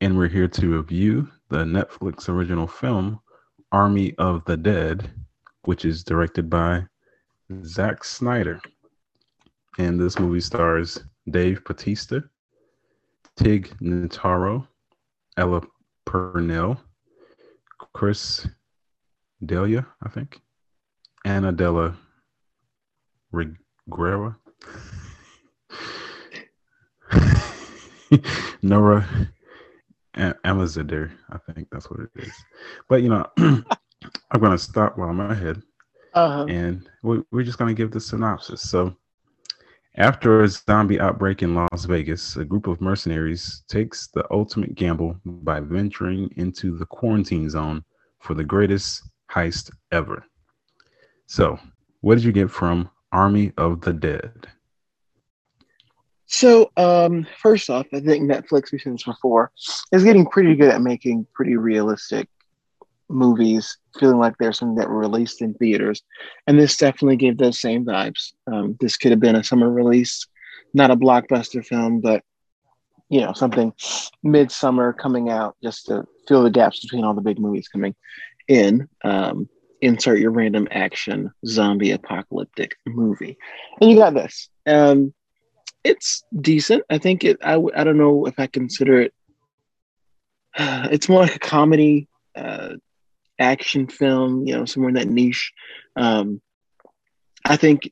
and we're here to review the Netflix original film Army of the Dead, which is directed by Zack Snyder. And this movie stars Dave Bautista, Tig Notaro, Ella Purnell, Chris D'Elia, I think, Ana de la Reguera, Nora Amazador, I think that's what it is. But you know, I'm gonna stop while I'm ahead, uh-huh. and we're, we're just gonna give the synopsis. So, after a zombie outbreak in Las Vegas, a group of mercenaries takes the ultimate gamble by venturing into the quarantine zone for the greatest heist ever. So, what did you get from Army of the Dead? So, um, first off, I think Netflix, we've seen this before, is getting pretty good at making pretty realistic movies, feeling like they're something that were released in theaters. And this definitely gave those same vibes. Um, this could have been a summer release, not a blockbuster film, but you know, something midsummer coming out just to fill the gaps between all the big movies coming in. Um, insert your random action zombie apocalyptic movie. And you got this. Um, it's decent. I think it. I I don't know if I consider it. It's more like a comedy, uh, action film. You know, somewhere in that niche. Um, I think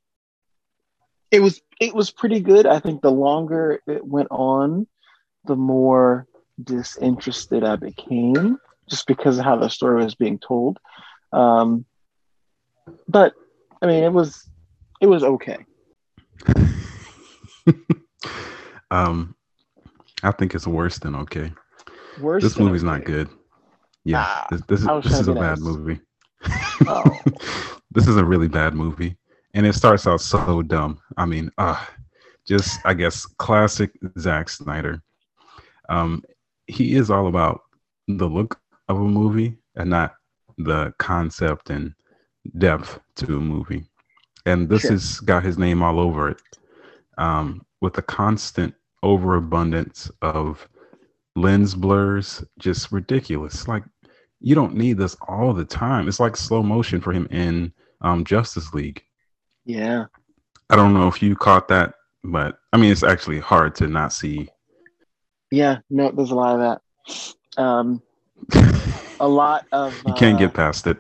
it was it was pretty good. I think the longer it went on, the more disinterested I became, just because of how the story was being told. Um, but I mean, it was it was okay. um, I think it's worse than okay. Worse. This movie's okay. not good. Yeah, ah, this, this is this is a bad movie. Oh. this is a really bad movie, and it starts out so dumb. I mean, uh, just I guess classic Zack Snyder. Um, he is all about the look of a movie and not the concept and depth to a movie. And this sure. has got his name all over it um, with the constant overabundance of lens blurs, just ridiculous. Like you don't need this all the time. It's like slow motion for him in um, Justice League. Yeah. I don't know if you caught that, but I mean, it's actually hard to not see. Yeah, no, there's a lot of that. Um, a lot of. you can't uh, get past it.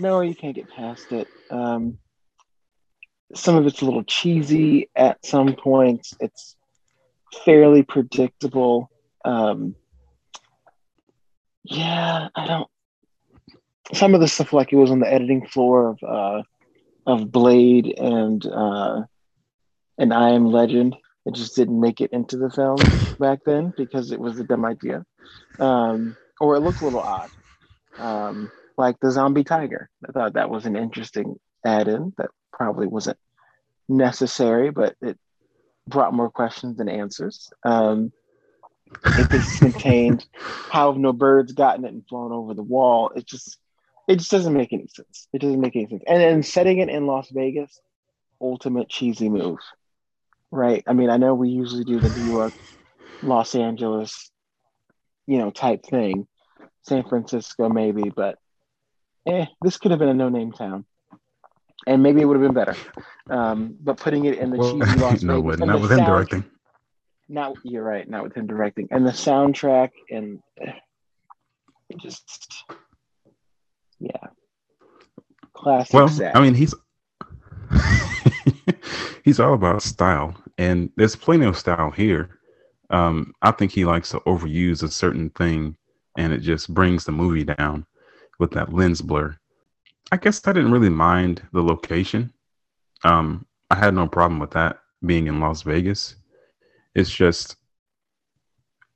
No, you can't get past it. Um, some of it's a little cheesy at some points. It's fairly predictable. Um, yeah, I don't. Some of the stuff like it was on the editing floor of uh, of Blade and uh, and I Am Legend. It just didn't make it into the film back then because it was a dumb idea, um, or it looked a little odd. Um, like the zombie tiger, I thought that was an interesting add-in that probably wasn't necessary, but it brought more questions than answers. Um, it just contained how have no birds gotten it and flown over the wall. It just it just doesn't make any sense. It doesn't make any sense. And then setting it in Las Vegas, ultimate cheesy move. Right? I mean, I know we usually do the New York, Los Angeles, you know, type thing. San Francisco maybe, but eh, this could have been a no-name town and maybe it would have been better. Um, but putting it in the well, cheesy Las no, Vegas, not with him directing. Not you're right, not with him directing, and the soundtrack and uh, just yeah, classic. Well, I mean, he's he's all about style, and there's plenty of style here. Um, I think he likes to overuse a certain thing, and it just brings the movie down with that lens blur. I guess I didn't really mind the location. Um, I had no problem with that being in Las Vegas. It's just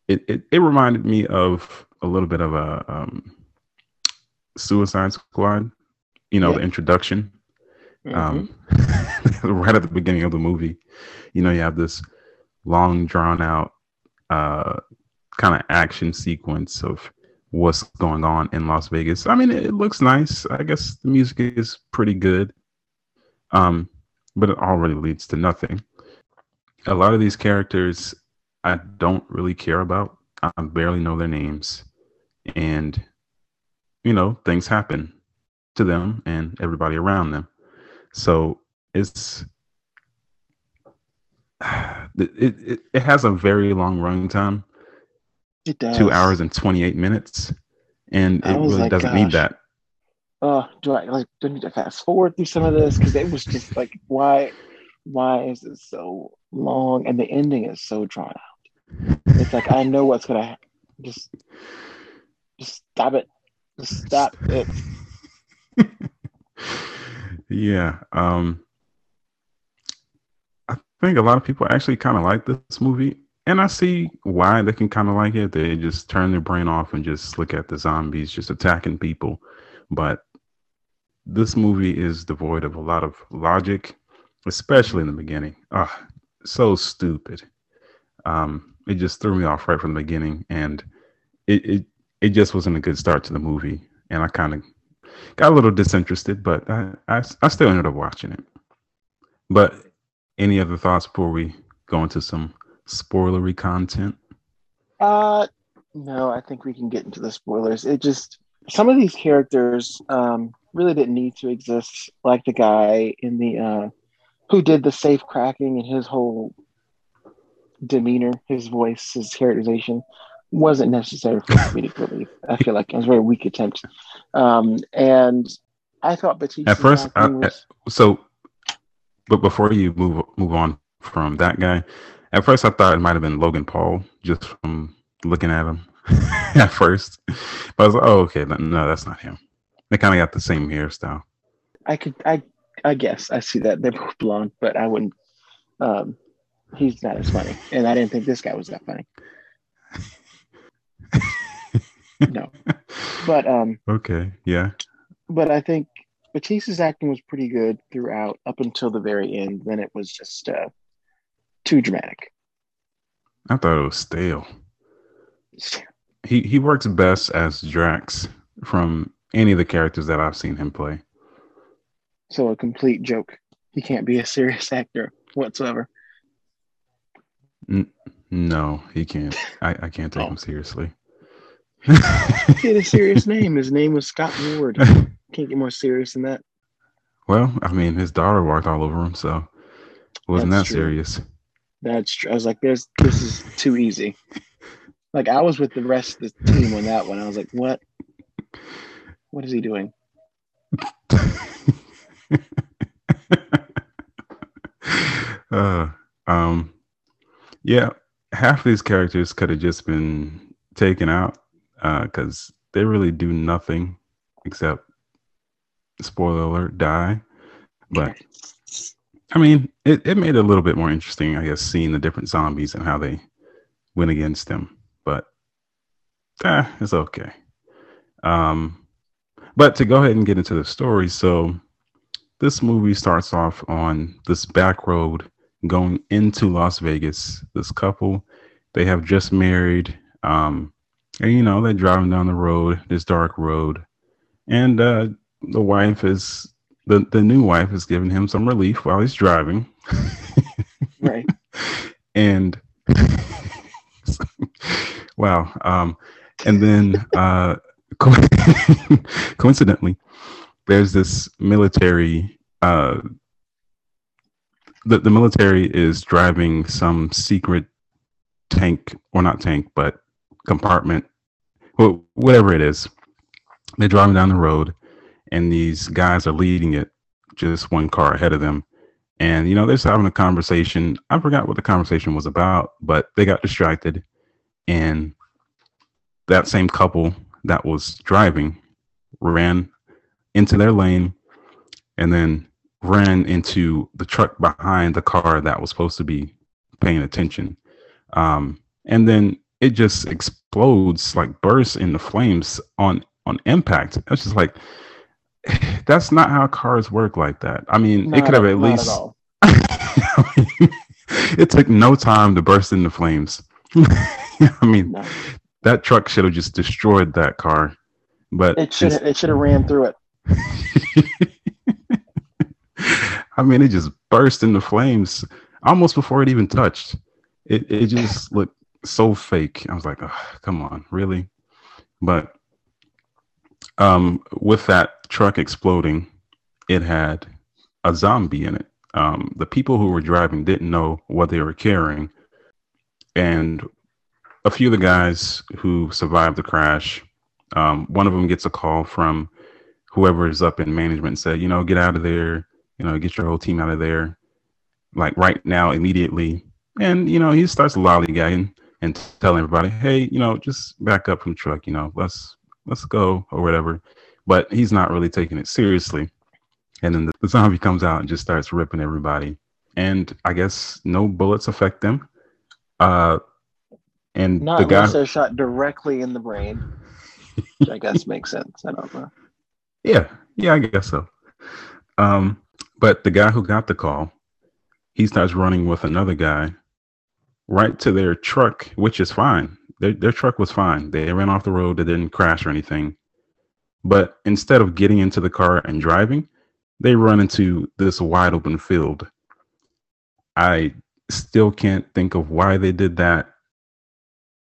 it, it, it reminded me of a little bit of a um, Suicide Squad. You know, yeah. the introduction. Mm-hmm. Um, right at the beginning of the movie, you know, you have this long drawn out uh, kind of action sequence of what's going on in Las Vegas. I mean, it, looks nice. I guess the music is pretty good. Um, but it all really leads to nothing. A lot of these characters I don't really care about. I barely know their names. And, you know, things happen to them and everybody around them. So it's it, it, it has a very long running time. It does. Two hours and 28 minutes. And it really like, doesn't gosh. need that. Oh, do I like do I need to fast forward through some of this? Because it was just like, why why is it so long? And the ending is so drawn out. It's like I know what's gonna happen. Just just stop it. Just stop it. yeah. Um I think a lot of people actually kind of like this movie. And I see why they can kind of like it. They just turn their brain off and just look at the zombies just attacking people. But this movie is devoid of a lot of logic, especially in the beginning. Ah, so stupid. Um, it just threw me off right from the beginning, and it it, it just wasn't a good start to the movie. And I kind of got a little disinterested, but I, I I still ended up watching it. But any other thoughts before we go into some spoilery content? Uh, no, I think we can get into the spoilers. It just some of these characters um, really didn't need to exist, like the guy in the uh, who did the safe cracking and his whole demeanor, his voice, his characterization wasn't necessary for comedic relief. I feel like it was a very weak attempt. Um, and I thought Batista at first. I, was... so, but before you move move on from that guy, at first I thought it might have been Logan Paul just from looking at him at first. But I was like, oh, okay, no, that's not him. They kind of got the same hairstyle. I could, I, I guess I see that they're both blonde, but I wouldn't. Um, he's not as funny, and I didn't think this guy was that funny. no, but um. Okay. Yeah. But I think Batista's acting was pretty good throughout up until the very end. Then it was just uh, too dramatic. I thought it was stale. He he works best as Drax from any of the characters that I've seen him play. So a complete joke. He can't be a serious actor whatsoever. N- no, he can't. I, I can't take oh. him seriously. he had a serious name. His name was Scott Ward. Can't get more serious than that. Well, I mean, his daughter walked all over him, so it wasn't That's that true. serious. That's true. I was like, "There's this is too easy." Like I was with the rest of the team on that one. I was like, "What? What is he doing?" uh, um, yeah, half of these characters could have just been taken out because uh, they really do nothing except spoiler alert die. But I mean, it, it made it a little bit more interesting, I guess, seeing the different zombies and how they went against them. But eh, it's okay. Um, but to go ahead and get into the story, so this movie starts off on this back road going into Las Vegas. This couple, they have just married. Um, and you know, they're driving down the road, this dark road, and uh, the wife is the the new wife is giving him some relief while he's driving. right. And wow. Um, and then uh, co- coincidentally, there's this military. Uh, the the military is driving some secret tank, or not tank, but compartment, well, whatever it is. They're driving down the road, and these guys are leading it, just one car ahead of them. And you know, they're having a conversation. I forgot what the conversation was about, but they got distracted, and that same couple that was driving ran into their lane and then ran into the truck behind the car that was supposed to be paying attention. Um, and then it just explodes, like bursts into flames on on impact. It's just like that's not how cars work like that. I mean, not it could have at least. It took no time to burst into flames. I mean, no. that truck should have just destroyed that car. But it should it should have ran through it. I mean, it just burst into flames almost before it even touched. It it just looked so fake. I was like, oh, come on, really? But um, with that truck exploding, it had a zombie in it. Um, the people who were driving didn't know what they were carrying, and a few of the guys who survived the crash, um, one of them gets a call from whoever is up in management and said, you know, get out of there, you know, get your whole team out of there, like right now, immediately. And you know, he starts lollygagging and telling everybody, hey, you know, just back up from the truck, you know, let's let's go or whatever. But he's not really taking it seriously. And then the, the zombie comes out and just starts ripping everybody. And I guess no bullets affect them. Uh, and not the guy, they're shot directly in the brain, which I guess makes sense. I don't know. Yeah, yeah, I guess so. Um, but the guy who got the call, he starts running with another guy right to their truck, which is fine. Their, their truck was fine. They ran off the road. They didn't crash or anything. But instead of getting into the car and driving, they run into this wide open field. I still can't think of why they did that.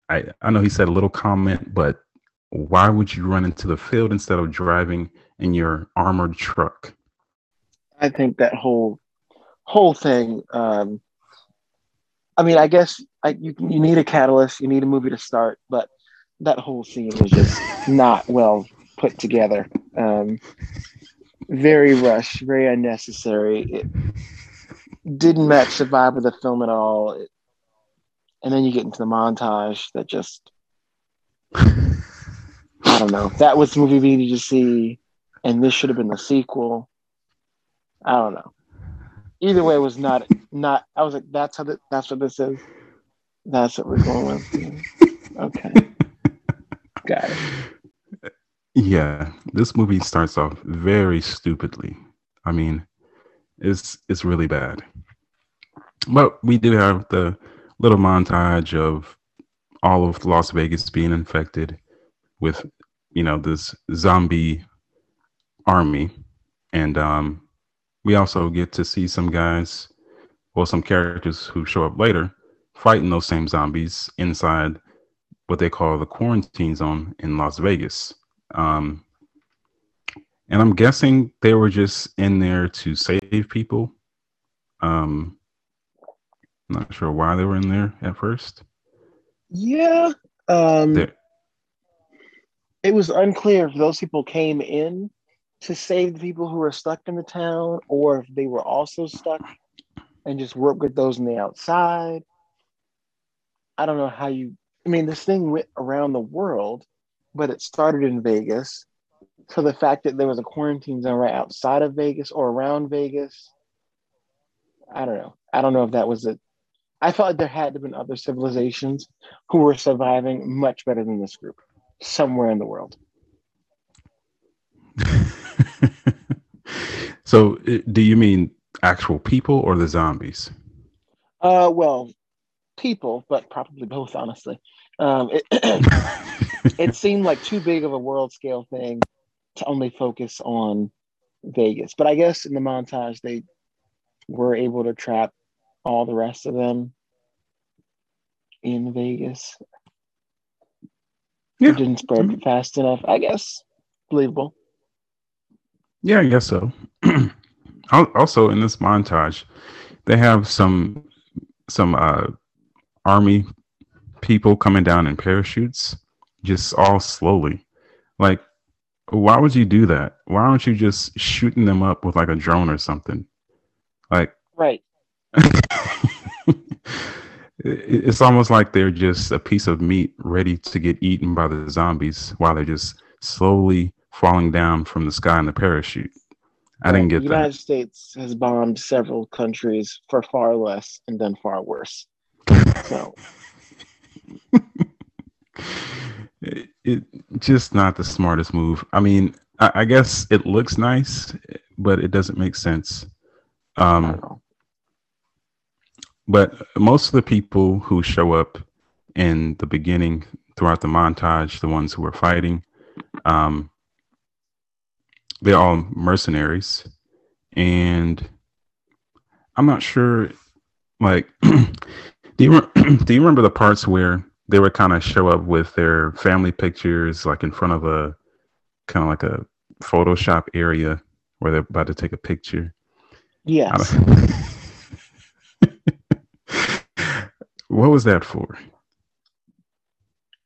I, I know he said a little comment, but why would you run into the field instead of driving in your armored truck? I think that whole whole thing um, I mean, I guess I, you you need a catalyst, you need a movie to start, but that whole scene was just not well put together. Um, very rushed, very unnecessary. It didn't match the vibe of the film at all. It, and then you get into the montage that just I don't know. That was the movie we needed to see, and this should have been the sequel. I don't know either way was not not. I was like, that's how the, that's what this is. That's what we're going with. okay, got it. Yeah, this movie starts off very stupidly. I mean, it's it's really bad. But we do have the little montage of all of Las Vegas being infected with, you know, this zombie army, and um, we also get to see some guys or some characters who show up later fighting those same zombies inside what they call the quarantine zone in Las Vegas. Um, and I'm guessing they were just in there to save people. Um, not sure why they were in there at first. Yeah. Um, it was unclear if those people came in to save the people who were stuck in the town, or if they were also stuck and just work with those on the outside. I don't know how you. I mean, this thing went around the world, but it started in Vegas. So the fact that there was a quarantine zone right outside of Vegas or around Vegas, I don't know. I don't know if that was it. I felt like there had to have been other civilizations who were surviving much better than this group somewhere in the world. so, do you mean actual people or the zombies? Uh, well, people, but probably both, honestly. Um, it, it seemed like too big of a world scale thing to only focus on Vegas. But I guess in the montage, they were able to trap all the rest of them in Vegas. Yeah. It didn't spread mm-hmm. fast enough, I guess. Believable. Yeah, I guess so. also, in this montage, they have some some uh, army people coming down in parachutes, just all slowly. Like, why would you do that? Why aren't you just shooting them up with like a drone or something? Like, right. it's almost like they're just a piece of meat ready to get eaten by the zombies while they're just slowly falling down from the sky in the parachute. I didn't get the that. United States has bombed several countries for far less and done far worse. So it, it, just not the smartest move. I mean, I, I, guess it looks nice, but it doesn't make sense. Um, but most of the people who show up in the beginning throughout the montage, the ones who are fighting, um, they're all mercenaries, and I'm not sure. Like, do you do you remember the parts where they would kind of show up with their family pictures, like in front of a kind of like a Photoshop area where they're about to take a picture? Yes. what was that for?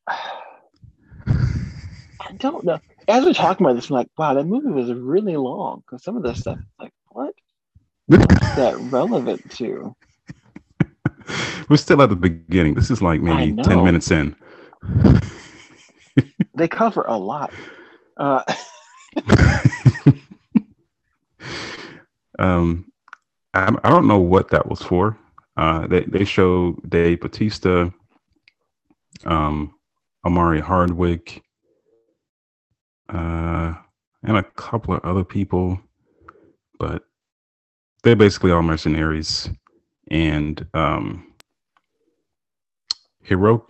I don't know. As we're talking about this, I'm like, wow, that movie was really long because some of the stuff, like, what? What's that relevant to? We're still at the beginning. This is like maybe 10 minutes in. they cover a lot. Uh, um, I, I don't know what that was for. Uh, they, they show Dave Batista, um, Omari Hardwick, uh, and a couple of other people, but they're basically all mercenaries. And um, Hiro,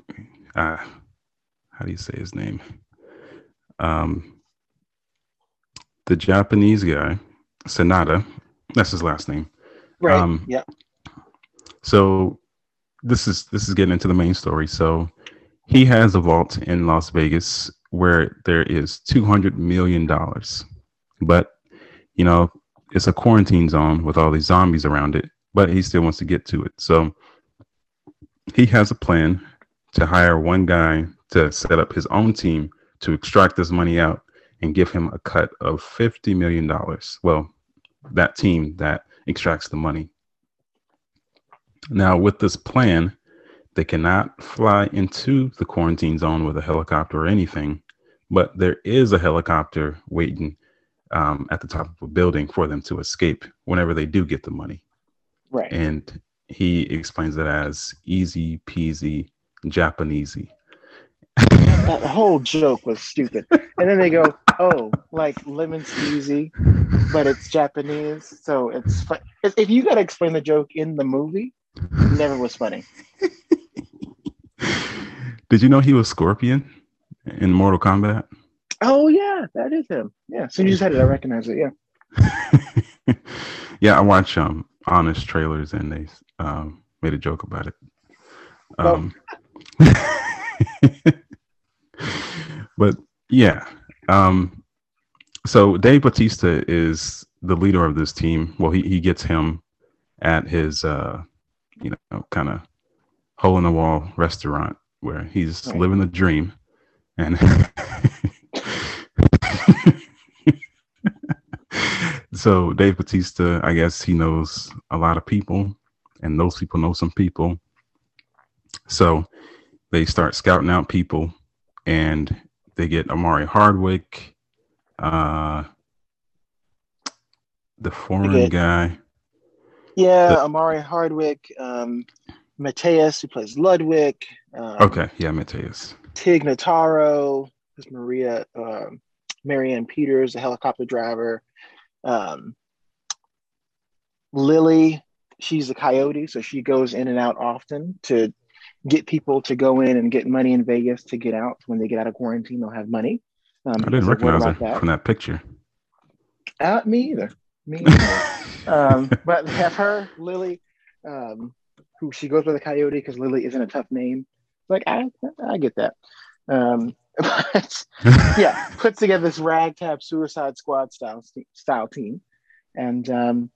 uh, how do you say his name? Um, the Japanese guy, Sanada, that's his last name. Right. Um, yeah. So this is this is getting into the main story. So he has a vault in Las Vegas where there is two hundred million dollars, but you know it's a quarantine zone with all these zombies around it. But he still wants to get to it. So he has a plan to hire one guy to set up his own team to extract this money out and give him a cut of $50 million. Well, that team that extracts the money. Now, with this plan, they cannot fly into the quarantine zone with a helicopter or anything, but there is a helicopter waiting um, at the top of a building for them to escape whenever they do get the money. Right. And he explains it as easy peasy Japanesey. that whole joke was stupid. And then they go, "Oh, like lemon squeezy, but it's Japanese, so it's fun." If you got to explain the joke in the movie, never was funny. Did you know he was Scorpion in Mortal Kombat? Oh yeah, that is him. Yeah, so you just had it, I recognize it. Yeah. yeah, I watch um honest trailers and they um made a joke about it. Um, but yeah, um, so Dave Batista is the leader of this team. Well, he he gets him at his uh, you know kind of hole in the wall restaurant where he's right. living the dream, and so Dave Batista, I guess he knows a lot of people, and those people know some people. So they start scouting out people and they get Omari Hardwick, uh, the foreign guy. Yeah, the, Omari Hardwick, um, Mateus, who plays Ludwig. Um, okay, yeah, Mateus. Tig Notaro, who's Maria, um, Marianne Peters, the helicopter driver. Um, Lily, she's a coyote, so she goes in and out often to get people to go in and get money in Vegas to get out. When they get out of quarantine, they'll have money. Um, I didn't recognize her that. from that picture. Uh, me either. Me either. um, but have her, Lily, um, who she goes by the coyote because Lily isn't a tough name. Like I, I get that. Um, but yeah, puts together this ragtag Suicide Squad style style team, and um,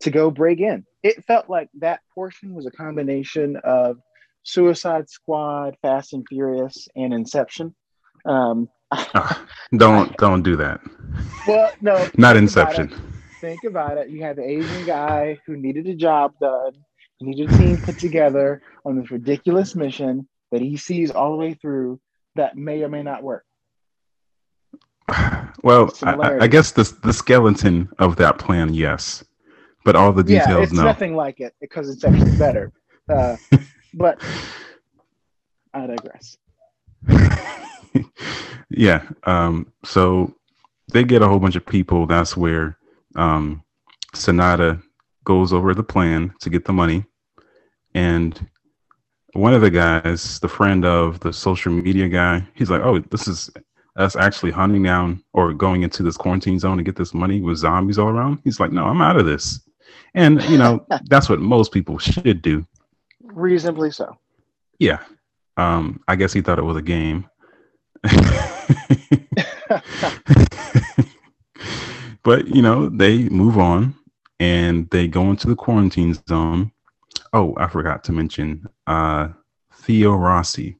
to go break in. It felt like that portion was a combination of Suicide Squad, Fast and Furious, and Inception. Um, oh, don't don't do that. Well, no, not Inception. About think about it. You had the Asian guy who needed a job done. He needed a team put together on this ridiculous mission that he sees all the way through that may or may not work. Well, I, I, guess the the skeleton of that plan, yes, but all the details, yeah, it's no. nothing like it because it's actually better. Uh, but I digress. yeah. Um, so they get a whole bunch of people. That's where um, Sanada goes over the plan to get the money. And one of the guys, the friend of the social media guy, he's like, "Oh, this is us actually hunting down or going into this quarantine zone to get this money with zombies all around." He's like, "No, I'm out of this." And you know, that's what most people should do. Reasonably so. Yeah. Um, I guess he thought it was a game. but you know, they move on and they go into the quarantine zone. Oh, I forgot to mention uh, Theo Rossi.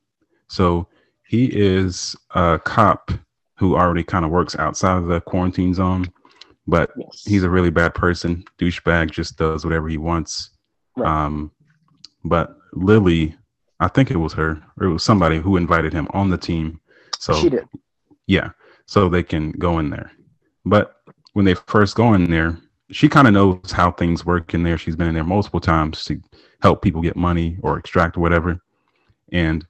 So he is a cop who already kind of works outside of the quarantine zone, but yes. he's a really bad person. Douchebag just does whatever he wants. Right. Um, but Lily, I think it was her, or it was somebody who invited him on the team. So she did. Yeah. So they can go in there. But when they first go in there, she kind of knows how things work in there. She's been in there multiple times to help people get money or extract or whatever. And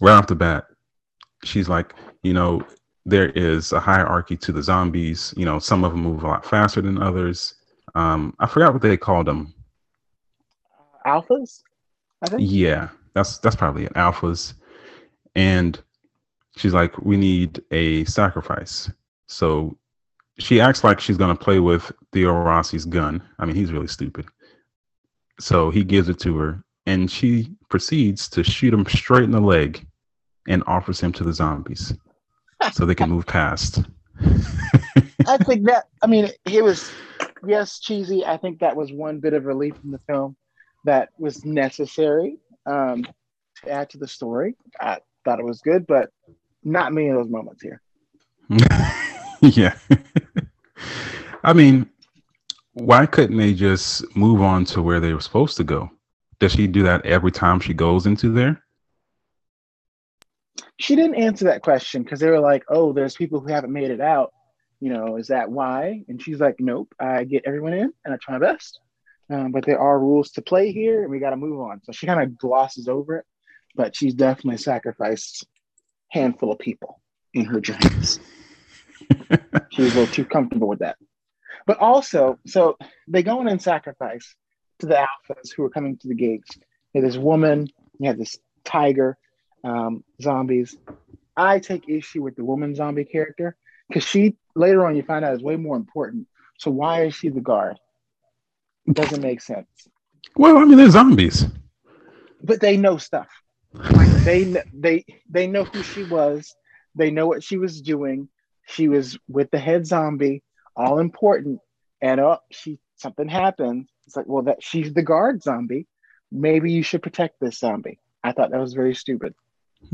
right off the bat, she's like, you know, there is a hierarchy to the zombies. You know, some of them move a lot faster than others. Um, I forgot what they called them. Alphas, I think. Yeah, that's that's probably it. Alphas, and she's like, we need a sacrifice. So she acts like she's going to play with Theo Rossi's gun. I mean, he's really stupid. So he gives it to her, and she proceeds to shoot him straight in the leg and offers him to the zombies so they can move past. I think that, I mean, it was, yes, cheesy. I think that was one bit of relief in the film that was necessary um, to add to the story. I thought it was good, but not many of those moments here. yeah. I mean, why couldn't they just move on to where they were supposed to go? Does she do that every time she goes into there? She didn't answer that question because they were like, oh, there's people who haven't made it out. You know, is that why? And she's like, nope, I get everyone in and I try my best. Um, but there are rules to play here and we got to move on. So she kind of glosses over it, but she's definitely sacrificed handful of people in her dreams. she was a little too comfortable with that. But also, so they go in and sacrifice to the alphas who are coming to the gates. You this woman, you have this tiger, um, zombies. I take issue with the woman zombie character because she later on you find out is way more important. So why is she the guard? It doesn't make sense. Well, I mean, they're zombies, but they know stuff. Like they they they know who she was. They know what she was doing. She was with the head zombie, all important. And oh, she something happens. It's like, well, that she's the guard zombie. Maybe you should protect this zombie. I thought that was very stupid.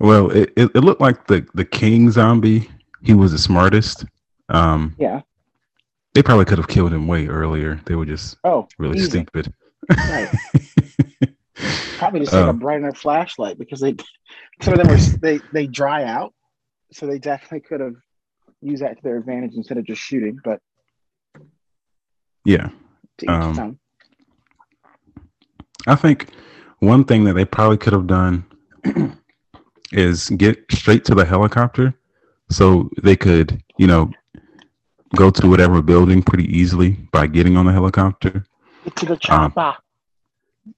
well, it, it, it, looked like the the king zombie. He was the smartest. Um, yeah. They probably could have killed him way earlier. They were just oh really easy. stupid. Right. Probably just like um, a brighter flashlight because they some of them are they they dry out, so they definitely could have used that to their advantage instead of just shooting. But yeah, um, I think one thing that they probably could have done is get straight to the helicopter so they could, you know, go to whatever building pretty easily by getting on the helicopter. Get to the um, chopper. Um,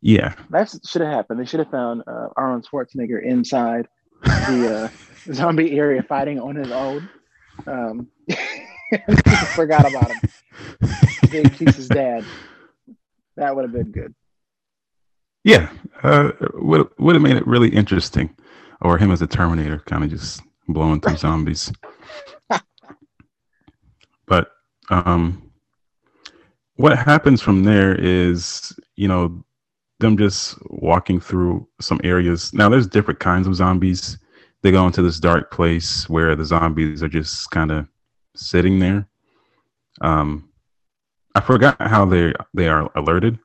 yeah, that should have happened. They should have found uh, Arnold Schwarzenegger inside the uh, zombie area fighting on his own. Um, forgot about him. Dave his dad. That would have been good. Yeah, uh, would would have made it really interesting, or him as a Terminator, kind of just blowing through zombies. but um, what happens from there is, you know, them just walking through some areas. Now, there's different kinds of zombies. They go into this dark place where the zombies are just kind of sitting there. Um, I forgot how they they are alerted,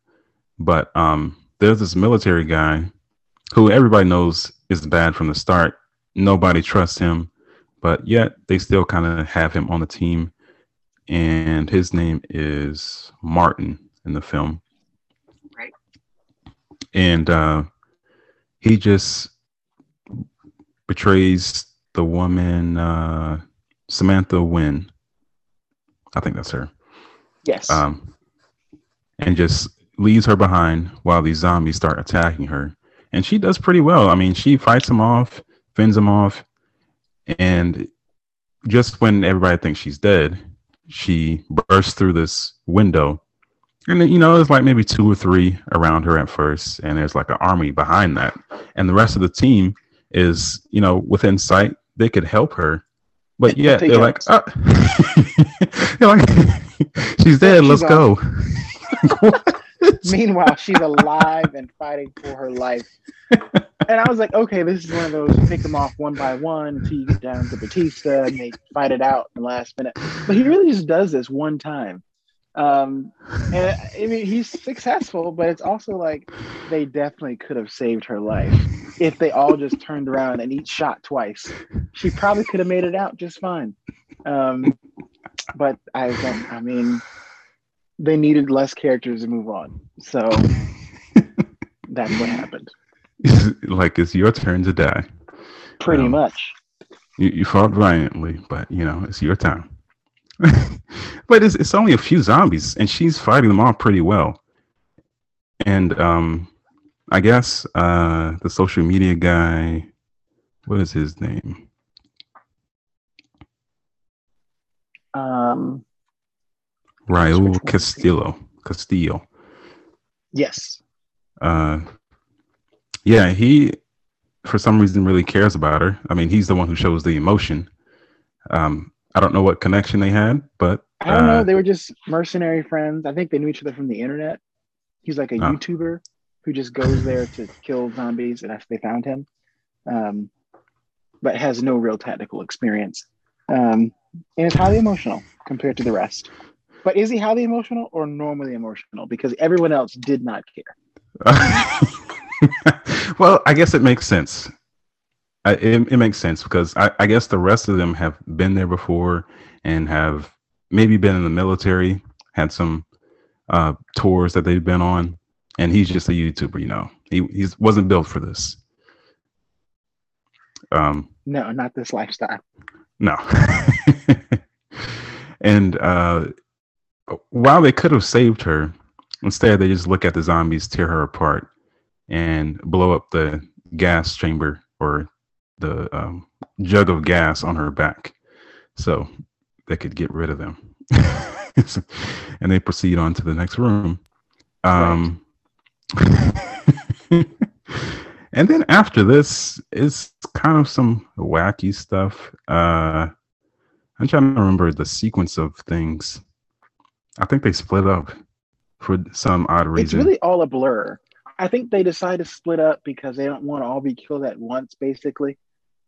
but um, there's this military guy who everybody knows is bad from the start. Nobody trusts him, but yet they still kind of have him on the team. And his name is Martin in the film Right. and uh, he just betrays the woman uh, Samantha Win. I think that's her. Yes. Um, and just leaves her behind while these zombies start attacking her. And she does pretty well. I mean, she fights them off, fends them off, and just when everybody thinks she's dead, she bursts through this window. And you know, there's like maybe two or three around her at first, and there's like an army behind that. And the rest of the team is, you know, within sight. They could help her. But yeah, uh. they're like, oh. they're like, she's dead, she's let's go. Meanwhile, she's alive and fighting for her life. And I was like, okay, this is one of those pick them off one by one until you get down to Batista and they fight it out in the last minute. But he really just does this one time. Um, and I mean, he's successful, but it's also like they definitely could have saved her life if they all just turned around and each shot twice. She probably could have made it out just fine. Um, but I don't, I mean, they needed less characters to move on. So that's what happened. like it's your turn to die. Pretty um, much. You, you fought valiantly, but you know, it's your time. but it's, it's only a few zombies and she's fighting them off pretty well. And um I guess uh the social media guy what is his name? Um Raul Castillo. Castillo. Yes. Uh, yeah, he for some reason really cares about her. I mean, he's the one who shows the emotion. Um, I don't know what connection they had, but I don't uh, know. They were just mercenary friends. I think they knew each other from the internet. He's like a uh, YouTuber who just goes there to kill zombies, and after they found him, um, but has no real technical experience, um, and is highly emotional compared to the rest. But is he highly emotional or normally emotional? Because everyone else did not care. well, I guess it makes sense. I, it, it, makes sense because I, I, guess the rest of them have been there before and have maybe been in the military, had some uh, tours that they've been on, and he's just a YouTuber. You know, he he wasn't built for this. Um, no, not this lifestyle. No. and uh, while they could have saved her, instead they just look at the zombies tear her apart and blow up the gas chamber or the um, jug of gas on her back, so they could get rid of them. and they proceed on to the next room. Um, and then after this is kind of some wacky stuff. Uh, I'm trying to remember the sequence of things. I think they split up for some odd reason. It's really all a blur. I think they decide to split up because they don't want to all be killed at once, basically.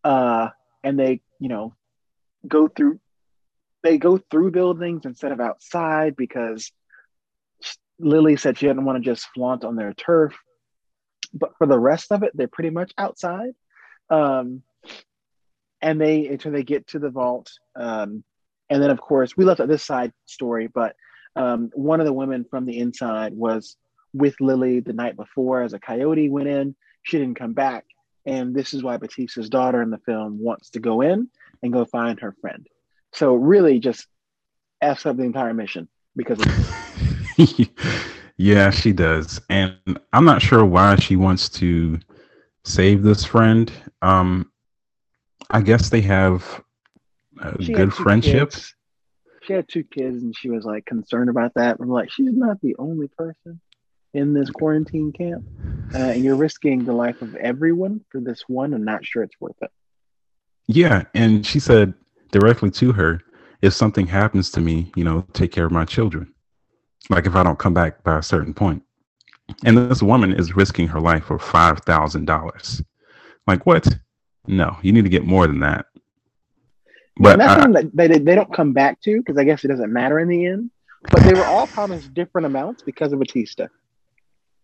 Uh, and they, you know, go through they go through buildings instead of outside because Lily said she didn't want to just flaunt on their turf. But for the rest of it, they're pretty much outside. Um, and they until they get to the vault. Um, and then of course we left out this side story, but um, one of the women from the inside was with Lily the night before as a coyote went in. She didn't come back. And this is why Batista's daughter in the film wants to go in and go find her friend. So really just F's up the entire mission because of Yeah, she does. And I'm not sure why she wants to save this friend. Um I guess they have a good friendship. Kids she had two kids and she was like concerned about that. I'm like, she's not the only person in this quarantine camp. Uh, and you're risking the life of everyone for this one. I'm not sure it's worth it. Yeah. And she said directly to her, if something happens to me, you know, take care of my children. Like if I don't come back by a certain point. And this woman is risking her life for $5,000. Like, what? No, you need to get more than that. But yeah, that's something that they, they don't come back to because I guess it doesn't matter in the end. But they were all promised different amounts because of Batista.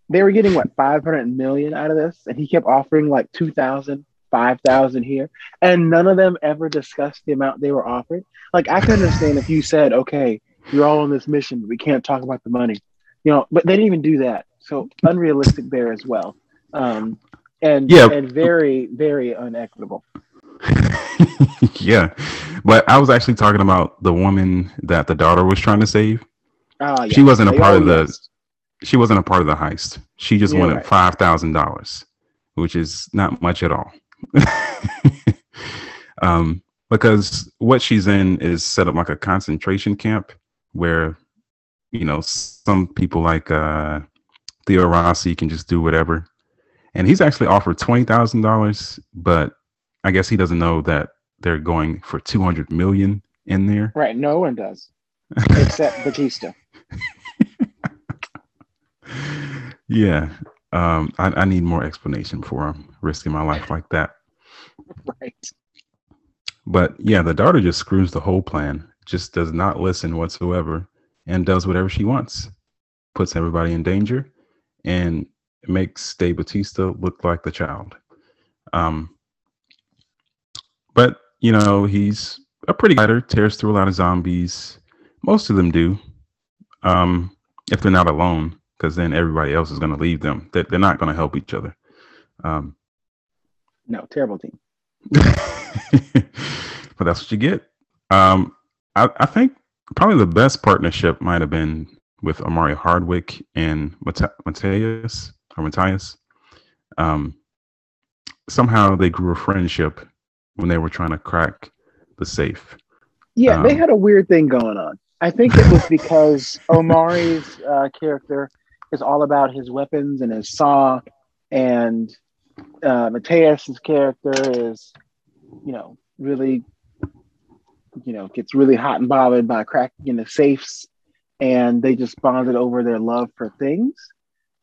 They were getting what 500 million out of this, and he kept offering like 2,000, 5,000 here, and none of them ever discussed the amount they were offered. Like I can understand if you said, "Okay, you're all on this mission, we can't talk about the money," you know, but they didn't even do that. So unrealistic there as well. Um, and yeah. and very very unequitable. yeah, but I was actually talking about the woman that the daughter was trying to save. Oh, yeah. She wasn't a part of the. She wasn't a part of the heist. She just yeah, wanted right. five thousand dollars, which is not much at all. um, because what she's in is set up like a concentration camp where, you know, some people like uh, Theo Rossi can just do whatever, and he's actually offered twenty thousand dollars, but I guess he doesn't know that they're going for 200 million in there. Right. No one does except Batista. yeah. Um, I, I, need more explanation for him risking my life like that. Right. But yeah, the daughter just screws the whole plan, just does not listen whatsoever and does whatever she wants, puts everybody in danger, and makes Dave Batista look like the child. Um, but you know, he's a pretty fighter, tears through a lot of zombies. Most of them do. Um, if they're not alone, because then everybody else is going to leave them. That they're not going to help each other. Um, no, terrible team. but that's what you get. Um, I, I, think probably the best partnership might have been with Omari Hardwick and Matthias or Matthias. Um, somehow they grew a friendship when they were trying to crack the safe. Yeah, um, they had a weird thing going on. I think it was because Omari's uh, character is all about his weapons and his saw, and uh, Mateus's character is, you know, really, you know, gets really hot and bothered by cracking into safes, and they just bonded over their love for things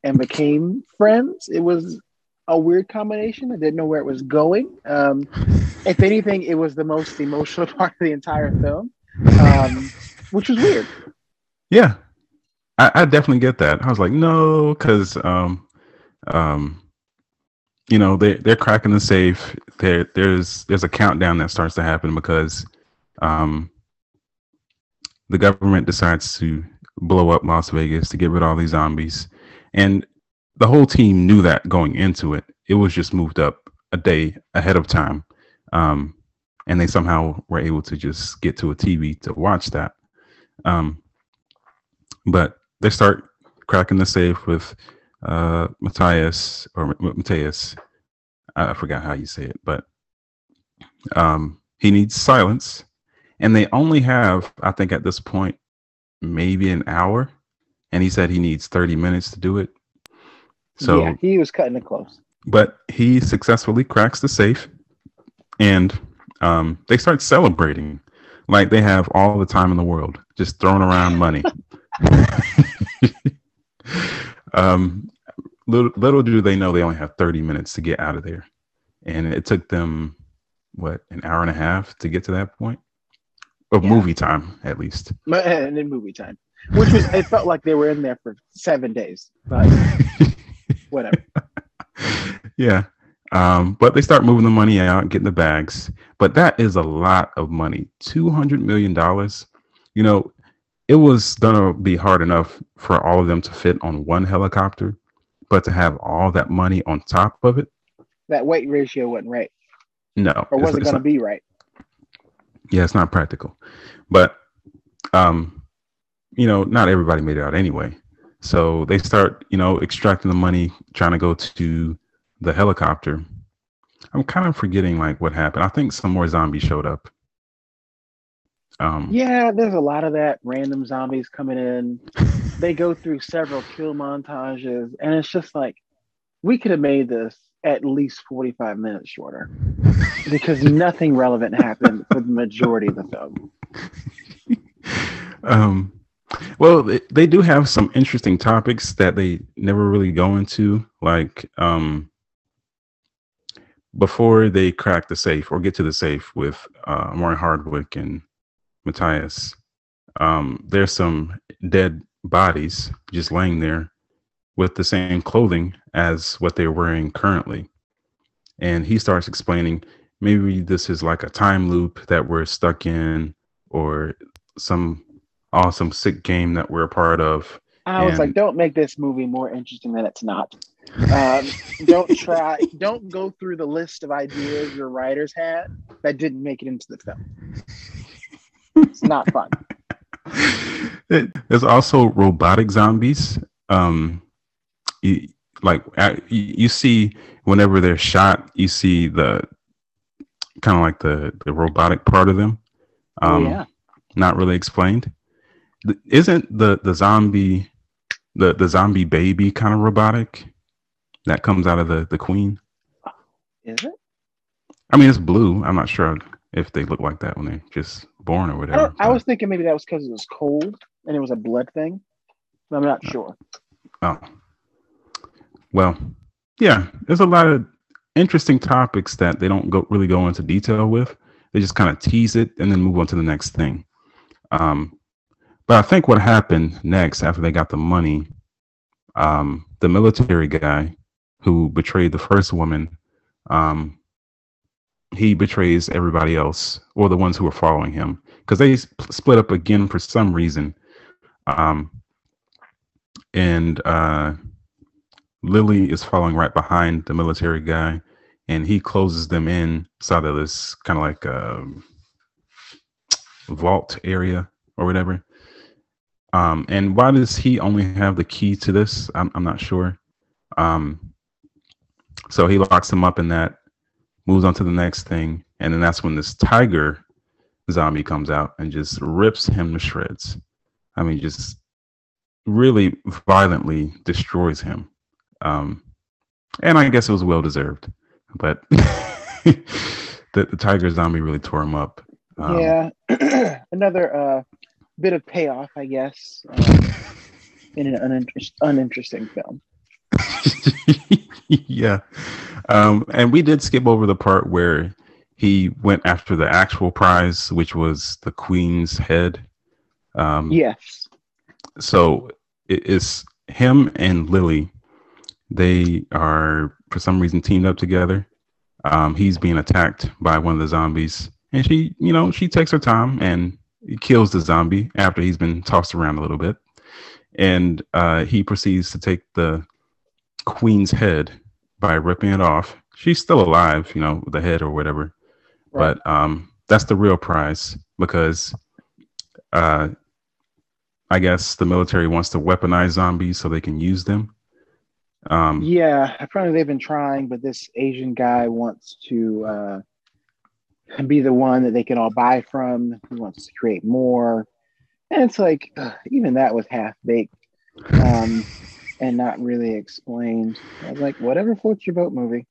and became friends. It was a weird combination. I didn't know where it was going. Um, if anything, it was the most emotional part of the entire film, um, which was weird. Yeah, I, I, definitely get that. I was like, no, because um, um, you know they they're cracking the safe. There there's there's a countdown that starts to happen because um, the government decides to blow up Las Vegas to get rid of all these zombies, and the whole team knew that going into it. It was just moved up a day ahead of time. Um, and they somehow were able to just get to a TV to watch that. Um, but they start cracking the safe with uh, Matthias or Matthias. I forgot how you say it, but um, he needs silence. And they only have, I think, at this point, maybe an hour. And he said he needs 30 minutes to do it. So yeah, he was cutting it close. But he successfully cracks the safe, and um, they start celebrating like they have all the time in the world, just throwing around money. um, little, little do they know they only have 30 minutes to get out of there, and it took them what an hour and a half to get to that point of yeah. movie time, at least. And in movie time, which was it felt like they were in there for seven days, but whatever. yeah. Um, but they start moving the money out, getting the bags. But that is a lot of money. $200 million. You know, it was gonna be hard enough for all of them to fit on one helicopter, but to have all that money on top of it. That weight ratio wasn't right. No. Or was it gonna not, be right? Yeah, it's not practical. But um, you know, not everybody made it out anyway. So they start, you know, extracting the money, trying to go to the helicopter. I'm kind of forgetting like what happened. I think some more zombies showed up. Um, yeah, there's a lot of that. Random zombies coming in. they go through several kill montages, and it's just like we could have made this at least 45 minutes shorter because nothing relevant happened for the majority of the film. Um, well, they do have some interesting topics that they never really go into, like um, before they crack the safe or get to the safe with uh, Hardwick and Matthias. Um, there's some dead bodies just laying there with the same clothing as what they're wearing currently. And he starts explaining maybe this is like a time loop that we're stuck in, or some awesome sick game that we're a part of. I was and, like, don't make this movie more interesting than it's not. Um, don't try. Don't go through the list of ideas your writers had that didn't make it into the film. It's not fun. There's also robotic zombies. Um, you, like you see whenever they're shot, you see the kind of like the the robotic part of them. Oh, um, yeah. Not really explained. Isn't the the zombie the the zombie baby kind of robotic that comes out of the the queen? Is it? I mean, it's blue. I'm not sure if they look like that when they're just born or whatever. I, I was thinking maybe that was because it was cold and it was a blood thing. I'm not oh. sure. Oh, well, yeah, there's a lot of interesting topics that they don't go really go into detail with. They just kind of tease it and then move on to the next thing. Um, but I think what happened next after they got the money, um, the military guy who betrayed the first woman, um, he betrays everybody else or the ones who were following him because they split up again for some reason. Um, and uh, Lily is following right behind the military guy, and he closes them in side of this kind of like a um, vault area or whatever. Um, and why does he only have the key to this? I'm, I'm not sure. Um, so he locks him up in that, moves on to the next thing, and then that's when this tiger zombie comes out and just rips him to shreds. I mean, just really violently destroys him. Um, and I guess it was well deserved, but the, the tiger zombie really tore him up. Um, yeah, another uh, bit of payoff, I guess, uh, in an uninterest- uninteresting film. yeah, um, and we did skip over the part where he went after the actual prize, which was the queen's head. Um, yes. So it is him and Lily they are for some reason teamed up together. Um, he's being attacked by one of the zombies, and she, you know, she takes her time and kills the zombie after he's been tossed around a little bit, and uh, he proceeds to take the queen's head by ripping it off. She's still alive, you know, the head or whatever, right. but um, that's the real prize because uh, I guess the military wants to weaponize zombies so they can use them. Um, yeah, apparently they've been trying, but this Asian guy wants to uh, be the one that they can all buy from. He wants to create more, and it's like uh, even that was half baked um, and not really explained. I was like, whatever floats your boat, movie.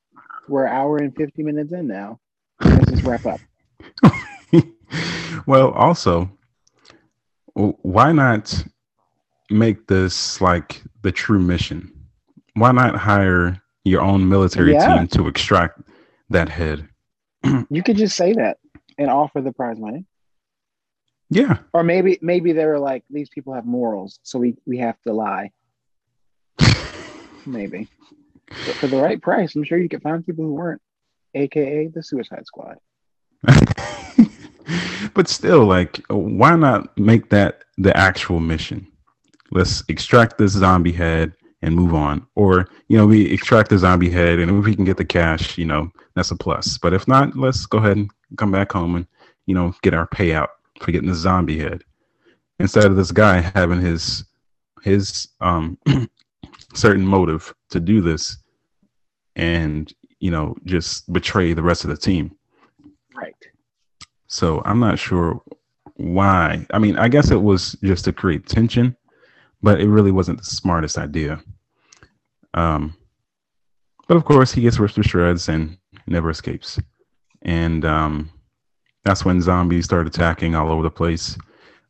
We're an hour and fifty minutes in now. Let's just wrap up. well, also, why not make this like the true mission? why not hire your own military yeah. team to extract that head? you could just say that and offer the prize money. Yeah. Or maybe maybe they were like, these people have morals, so we, we have to lie. Maybe. But for the right price, I'm sure you could find people who weren't, aka the Suicide Squad. but still, like, why not make that the actual mission? Let's extract this zombie head and move on. Or, you know, we extract the zombie head and if we can get the cash, you know, that's a plus. But if not, let's go ahead and come back home and, you know, get our payout for getting the zombie head. Instead of this guy having his his um certain motive to do this and, you know, just betray the rest of the team. Right. So I'm not sure why. I mean, I guess it was just to create tension, but it really wasn't the smartest idea. Um, but of course, he gets ripped to shreds and never escapes. And um, that's when zombies start attacking all over the place.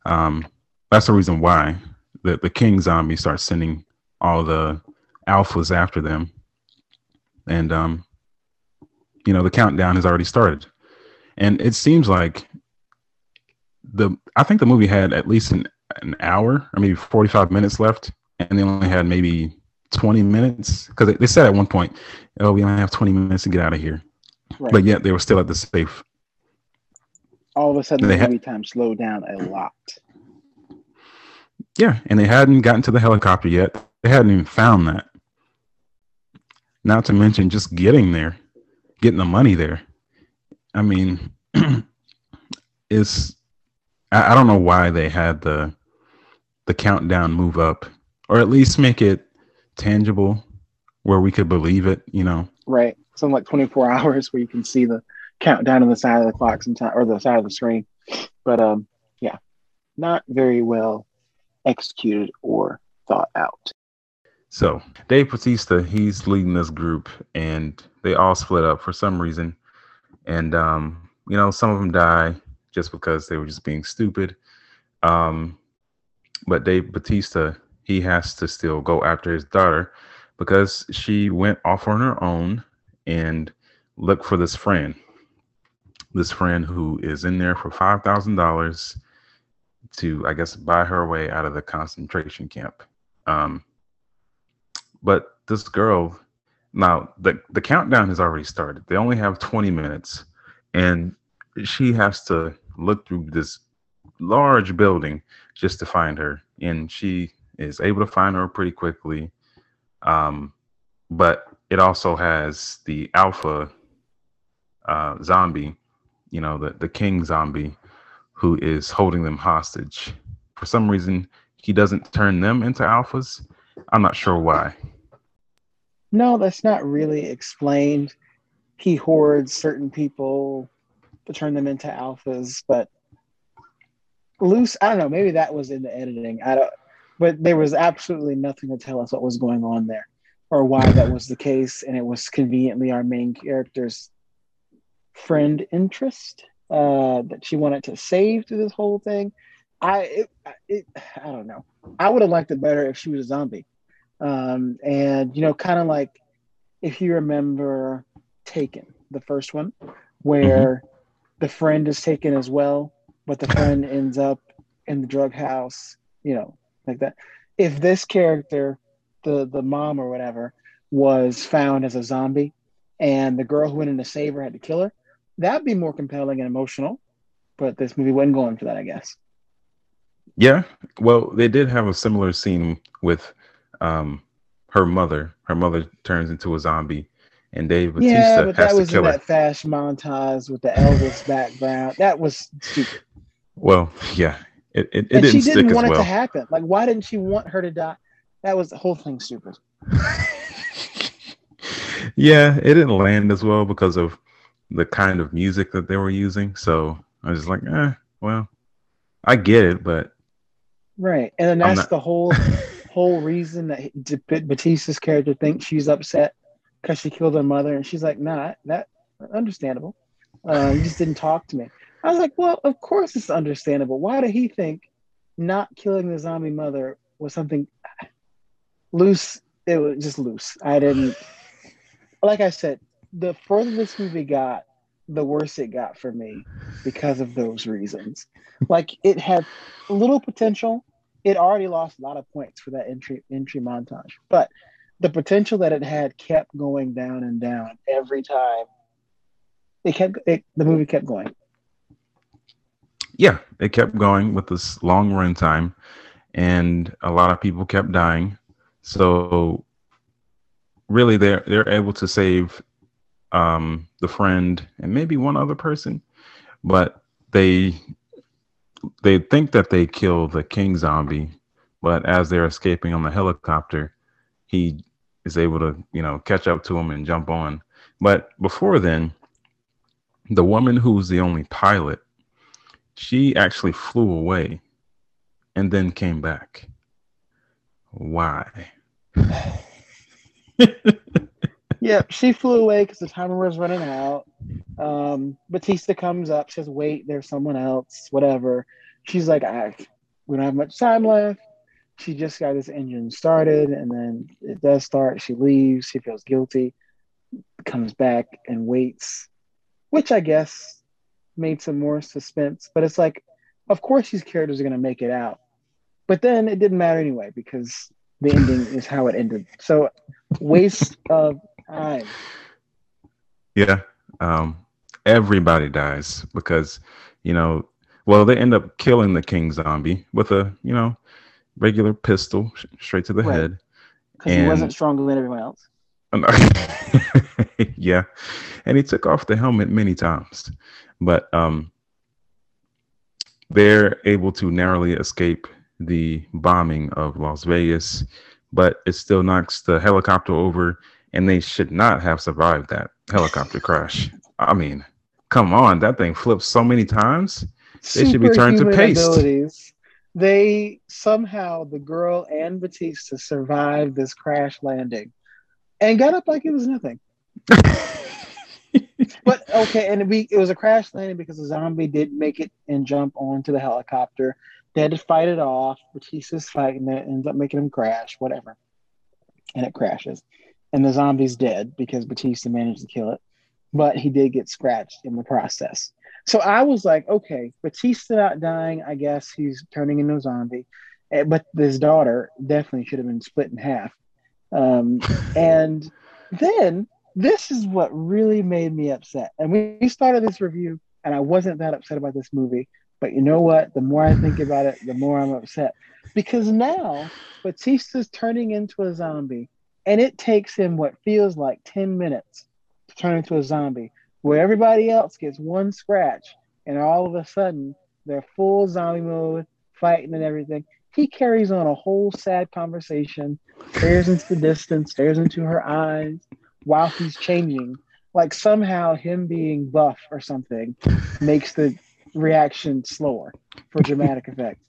Um, that's the reason why the, the king zombie starts sending all the alphas after them. And, um, you know, the countdown has already started. And it seems like the, I think the movie had at least an, an hour or maybe 45 minutes left. And they only had maybe 20 minutes because they, they, said at one point, "Oh, we only have 20 minutes to get out of here," right. but yet they were still at the safe. All of a sudden, the movie time slowed down a lot. Yeah, and they hadn't gotten to the helicopter yet. They hadn't even found that. Not to mention just getting there, getting the money there. I mean, it's I, I don't know why they had the the countdown move up, or at least make it tangible where we could believe it, you know. Right. Some like 24 hours where you can see the countdown on the side of the clock sometimes or the side of the screen. But um yeah, not very well executed or thought out. So Dave Batista, he's leading this group and they all split up for some reason. And um, you know, some of them die just because they were just being stupid. Um, but Dave Batista, he has to still go after his daughter because she went off on her own and look for this friend. This friend who is in there for five thousand dollars to, I guess, buy her way out of the concentration camp. Um, but this girl, now the the countdown has already started. They only have twenty minutes, and she has to look through this large building just to find her, and she is able to find her pretty quickly. Um, but it also has the alpha uh, zombie, you know, the, the king zombie who is holding them hostage. For some reason, he doesn't turn them into alphas. I'm not sure why. No, that's not really explained. He hoards certain people to turn them into alphas, but loose. I don't know. Maybe that was in the editing. I don't. But there was absolutely nothing to tell us what was going on there or why that was the case, and it was conveniently our main character's friend interest uh, that she wanted to save through this whole thing. I it, it I don't know. I would have liked it better if she was a zombie, um, and you know, kind of like if you remember Taken, the first one, where mm-hmm. the friend is taken as well, but the friend ends up in the drug house. You know, like that. If this character the the mom or whatever was found as a zombie, and the girl who went in to save her had to kill her, that'd be more compelling and emotional. But this movie wasn't going for that, I guess. Yeah, well, they did have a similar scene with um, her mother. Her mother turns into a zombie, and Dave Batista yeah, but that was in that fast montage with the Elvis background. That was stupid. Well, yeah, it it, it and didn't she didn't want it well. to happen. Like, why didn't she want her to die? That was the whole thing stupid. yeah, it didn't land as well because of the kind of music that they were using. So I was like, eh, well, I get it, but right. And then that's not... the whole whole reason that Batista's character thinks she's upset because she killed her mother, and she's like, nah, that understandable. Uh, you just didn't talk to me. I was like, well, of course it's understandable. Why did he think not killing the zombie mother was something loose. It was just loose. I didn't. Like I said, the further this movie got, the worse it got for me because of those reasons. Like it had little potential. It already lost a lot of points for that entry entry montage, but the potential that it had kept going down and down every time. It kept it, the movie kept going. Yeah, it kept going with this long run time, and a lot of people kept dying. So really, they're they're able to save um, the friend and maybe one other person, but they they think that they kill the king zombie, but as they're escaping on the helicopter, he is able to you know catch up to him and jump on. But before then, the woman who's the only pilot, she actually flew away and then came back. Why? yeah, she flew away because the timer was running out. Um, Batista comes up, She says, "Wait, there's someone else." Whatever. She's like, "I, we don't have much time left." She just got this engine started, and then it does start. She leaves. She feels guilty. Comes back and waits, which I guess made some more suspense. But it's like, of course, these characters are going to make it out. But then it didn't matter anyway because the ending is how it ended. So waste of time. Yeah. Um, everybody dies because, you know, well, they end up killing the king zombie with a, you know, regular pistol straight to the right. head. Because he wasn't stronger than everyone else. yeah, and he took off the helmet many times, but um, they're able to narrowly escape the bombing of Las Vegas, but it still knocks the helicopter over, and they should not have survived that helicopter crash. I mean, come on, that thing flips so many times. They should be turned to paste. Abilities. They somehow the girl and Batista survived this crash landing and got up like it was nothing. but okay, and it, it was a crash landing because the zombie did make it and jump onto the helicopter. They had to fight it off. Batista's fighting it, ends up making him crash, whatever. And it crashes. And the zombie's dead because Batista managed to kill it. But he did get scratched in the process. So I was like, okay, Batista not dying. I guess he's turning into a zombie. Eh, but his daughter definitely should have been split in half. Um, and then this is what really made me upset. And we started this review, and I wasn't that upset about this movie. But you know what? The more I think about it, the more I'm upset. Because now Batista's turning into a zombie, and it takes him what feels like 10 minutes to turn into a zombie, where everybody else gets one scratch, and all of a sudden they're full zombie mode, fighting and everything. He carries on a whole sad conversation, stares into the distance, stares into her eyes while he's changing. Like somehow him being buff or something makes the reaction slower for dramatic effect.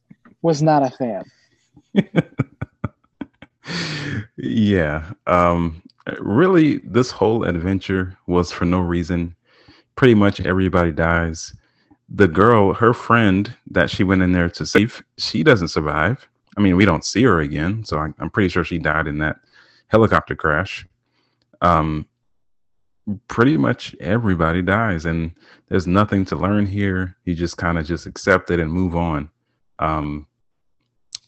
Was not a fan. yeah. Um really this whole adventure was for no reason. Pretty much everybody dies. The girl, her friend that she went in there to save, she doesn't survive. I mean, we don't see her again, so I, I'm pretty sure she died in that helicopter crash. Um, pretty much everybody dies and there's nothing to learn here you just kind of just accept it and move on um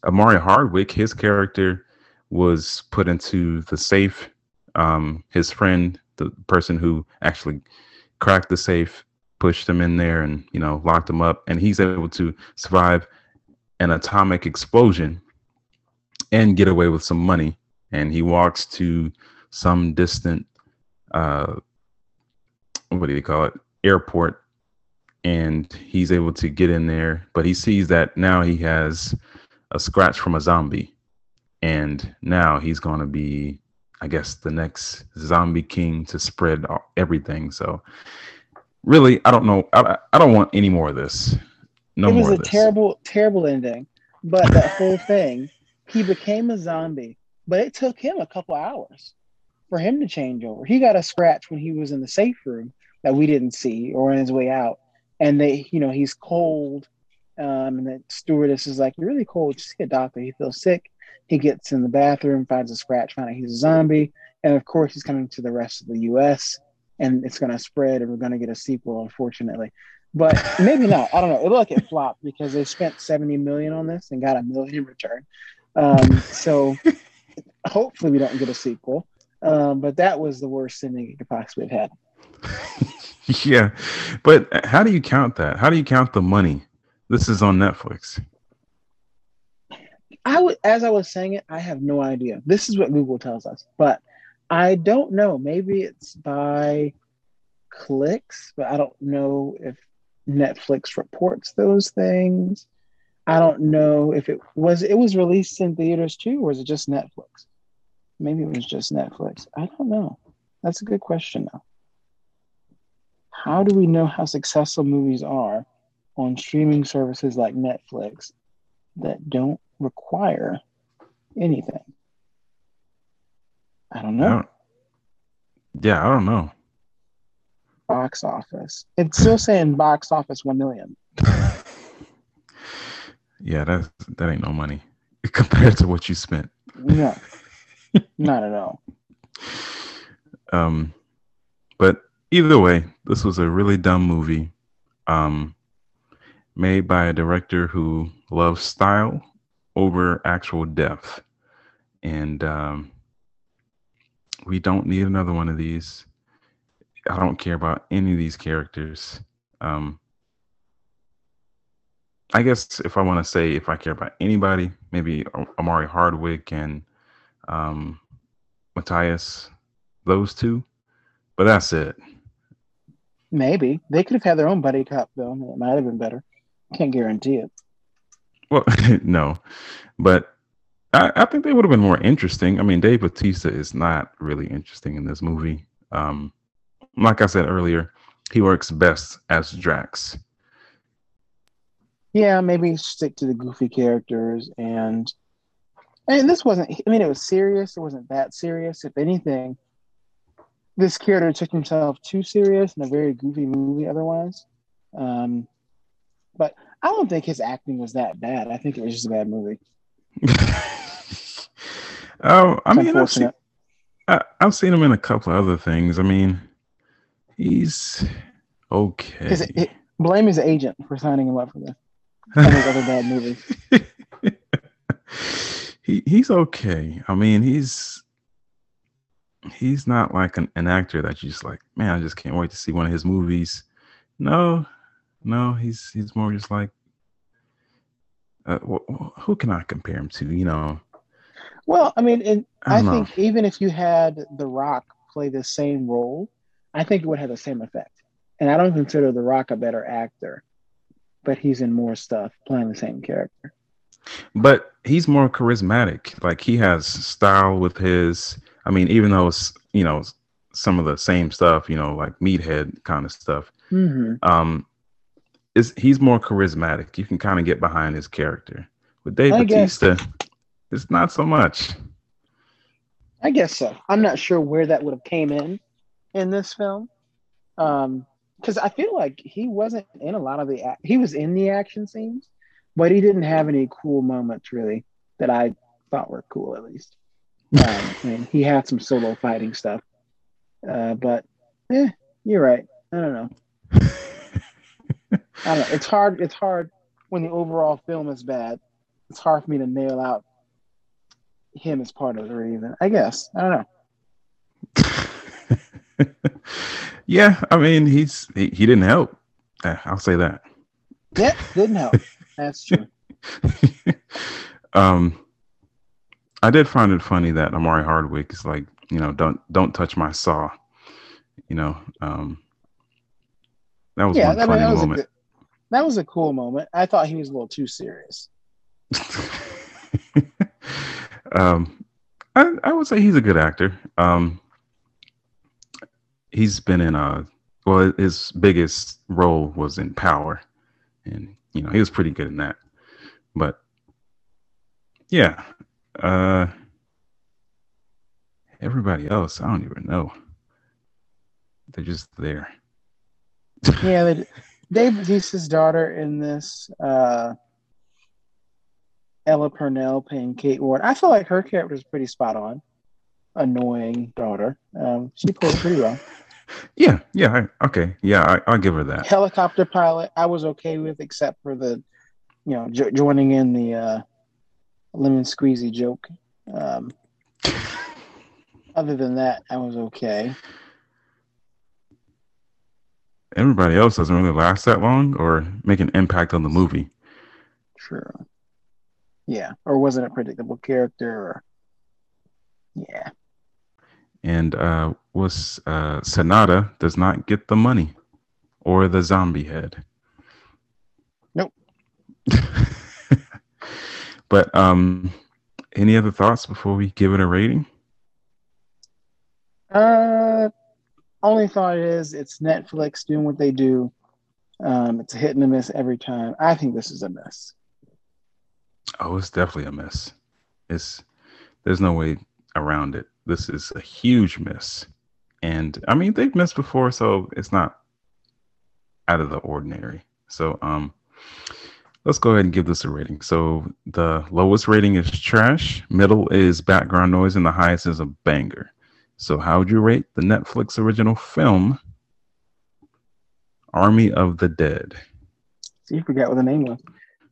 omari hardwick his character was put into the safe. Um his friend the person who actually cracked the safe pushed him in there and you know locked him up. And he's able to survive an atomic explosion and get away with some money. And he walks to some distant uh what do you call it? Airport. And he's able to get in there but he sees that now he has a scratch from a zombie and now he's going to be i guess the next zombie king to spread everything so really i don't know i, I don't want any more of this no it was a terrible terrible ending but that whole thing he became a zombie but it took him a couple hours for him to change over. He got a scratch when he was in the safe room that we didn't see or on his way out. And they, you know, he's cold. Um, and the stewardess is like, You're really cold. Just get a doctor. He feels sick. He gets in the bathroom, finds a scratch, finds out he's a zombie. And of course, he's coming to the rest of the US and it's going to spread and we're going to get a sequel, unfortunately. But maybe not. I don't know. It looked like it flopped because they spent 70 million on this and got a million return. Um, so hopefully we don't get a sequel. Um, but that was the worst ending you could possibly have had. yeah, but how do you count that? How do you count the money? This is on Netflix. I would, as I was saying it, I have no idea. This is what Google tells us, but I don't know. Maybe it's by clicks, but I don't know if Netflix reports those things. I don't know if it was it was released in theaters too, or is it just Netflix? Maybe it was just Netflix. I don't know. That's a good question now. How do we know how successful movies are on streaming services like Netflix that don't require anything? I don't know. I don't, yeah, I don't know. Box office. It's still saying box office 1 million. yeah, that that ain't no money compared to what you spent. No. Not at all. Um, but either way, this was a really dumb movie. Um, made by a director who loves style over actual depth, and um, we don't need another one of these. I don't care about any of these characters. Um, I guess if I want to say if I care about anybody, maybe Omari Hardwick and um, Matthias those two, but that's it. Maybe they could have had their own buddy cop film. It might have been better. Can't guarantee it. Well, no, but I, I, think they would have been more interesting. I mean, Dave Bautista is not really interesting in this movie. Um, like I said earlier, he works best as Drax. Yeah, maybe stick to the goofy characters and and this wasn't I mean it was serious, it wasn't that serious. If anything, this character took himself too serious in a very goofy movie otherwise. Um but I don't think his acting was that bad. I think it was just a bad movie. oh, I mean, I've seen, I, have seen him in a couple of other things. I mean, he's okay. His, it, blame his agent for signing him up for this. other bad movies. he he's okay. I mean, he's he's not like an, an actor that you just like, man, I just can't wait to see one of his movies. No, no, he's he's more just like, uh, who can I compare him to? You know. Well, I mean, I, I think even if you had The Rock play the same role, I think it would have the same effect. And I don't consider The Rock a better actor, but he's in more stuff playing the same character. But he's more charismatic. Like he has style with his. I mean, even though it's you know some of the same stuff, you know, like meathead kind of stuff. Mm-hmm. Um, is he's more charismatic. You can kind of get behind his character. With Dave I Bautista, guess. it's not so much. I guess so. I'm not sure where that would have came in in this film. Um, because I feel like he wasn't in a lot of the he was in the action scenes, but he didn't have any cool moments really that I thought were cool at least. Um, I mean, he had some solo fighting stuff, uh, but eh, you're right. I don't know. I don't know. It's hard. It's hard when the overall film is bad. It's hard for me to nail out him as part of the reason. I guess I don't know. yeah, I mean, he's he, he didn't help. Uh, I'll say that. Yeah, didn't help. That's true. um, I did find it funny that Omari Hardwick is like, you know, don't don't touch my saw. You know, um, that was yeah, one funny was moment. Good, that was a cool moment. I thought he was a little too serious. um, I, I would say he's a good actor. Um, he's been in a well, his biggest role was in Power, and you know he was pretty good in that. But yeah, uh, everybody else, I don't even know. They're just there. yeah, Dave Bautista's daughter in this, uh, Ella Purnell playing Kate Ward. I feel like her character is pretty spot on. Annoying daughter. Um, she played pretty well. Yeah, yeah, I, okay, yeah, I, will give her that. Helicopter pilot, I was okay with, except for the, you know, jo- joining in the uh, lemon squeezy joke. Um, other than that, I was okay everybody else doesn't really last that long or make an impact on the movie. True. Yeah, or wasn't a predictable character, or yeah. And uh, was uh, Sanada does not get the money or the zombie head. Nope. but um, any other thoughts before we give it a rating? Uh, only thought is it's Netflix doing what they do. Um, it's a hit and a miss every time. I think this is a miss. Oh, it's definitely a miss. It's there's no way around it. This is a huge miss. And I mean they've missed before, so it's not out of the ordinary. So um let's go ahead and give this a rating. So the lowest rating is trash, middle is background noise, and the highest is a banger. So, how would you rate the Netflix original film Army of the Dead? So you forgot what the name was.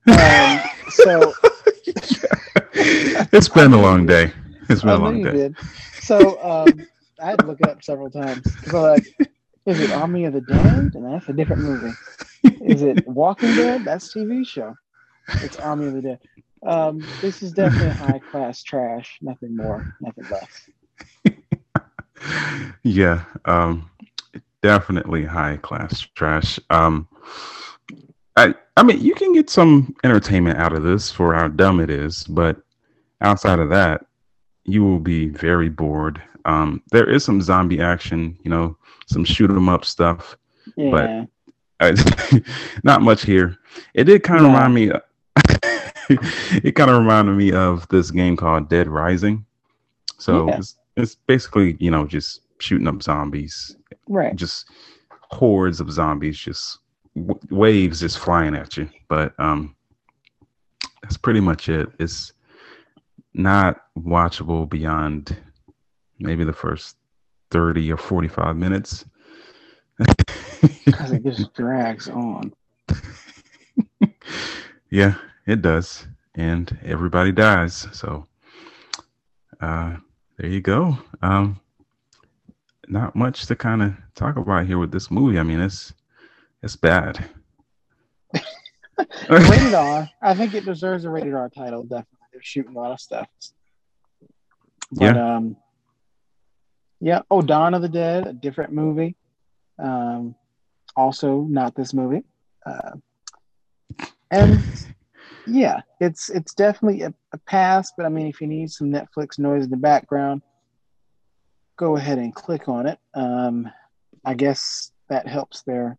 Um, so it's been a long day. It's been I a long day. Did. So um, I had to look it up several times. So like, is it Army of the Dead? And that's a different movie. Is it Walking Dead? That's TV show. It's Army of the Dead. Um, this is definitely high class trash. Nothing more, nothing less. Yeah, um, definitely high class trash. Um, I I mean, you can get some entertainment out of this for how dumb it is, but outside of that, you will be very bored. Um, there is some zombie action, you know, some shoot 'em up stuff, yeah. but uh, not much here. It did kind of yeah. remind me. it kind of reminded me of this game called Dead Rising. So yeah. it's, it's basically you know just shooting up zombies, right? Just hordes of zombies, just w- waves just flying at you. But um, that's pretty much it. It's not watchable beyond maybe the first 30 or 45 minutes. Because it just drags on. yeah, it does. And everybody dies. So uh there you go. Um not much to kind of talk about here with this movie. I mean, it's it's bad. rated R. I think it deserves a rated R title. Definitely, they're shooting a lot of stuff. But, yeah. Um, yeah. Oh, Dawn of the Dead, a different movie. Um, also not this movie. Uh, and yeah, it's it's definitely a, a pass. But I mean, if you need some Netflix noise in the background, go ahead and click on it. Um, I guess that helps their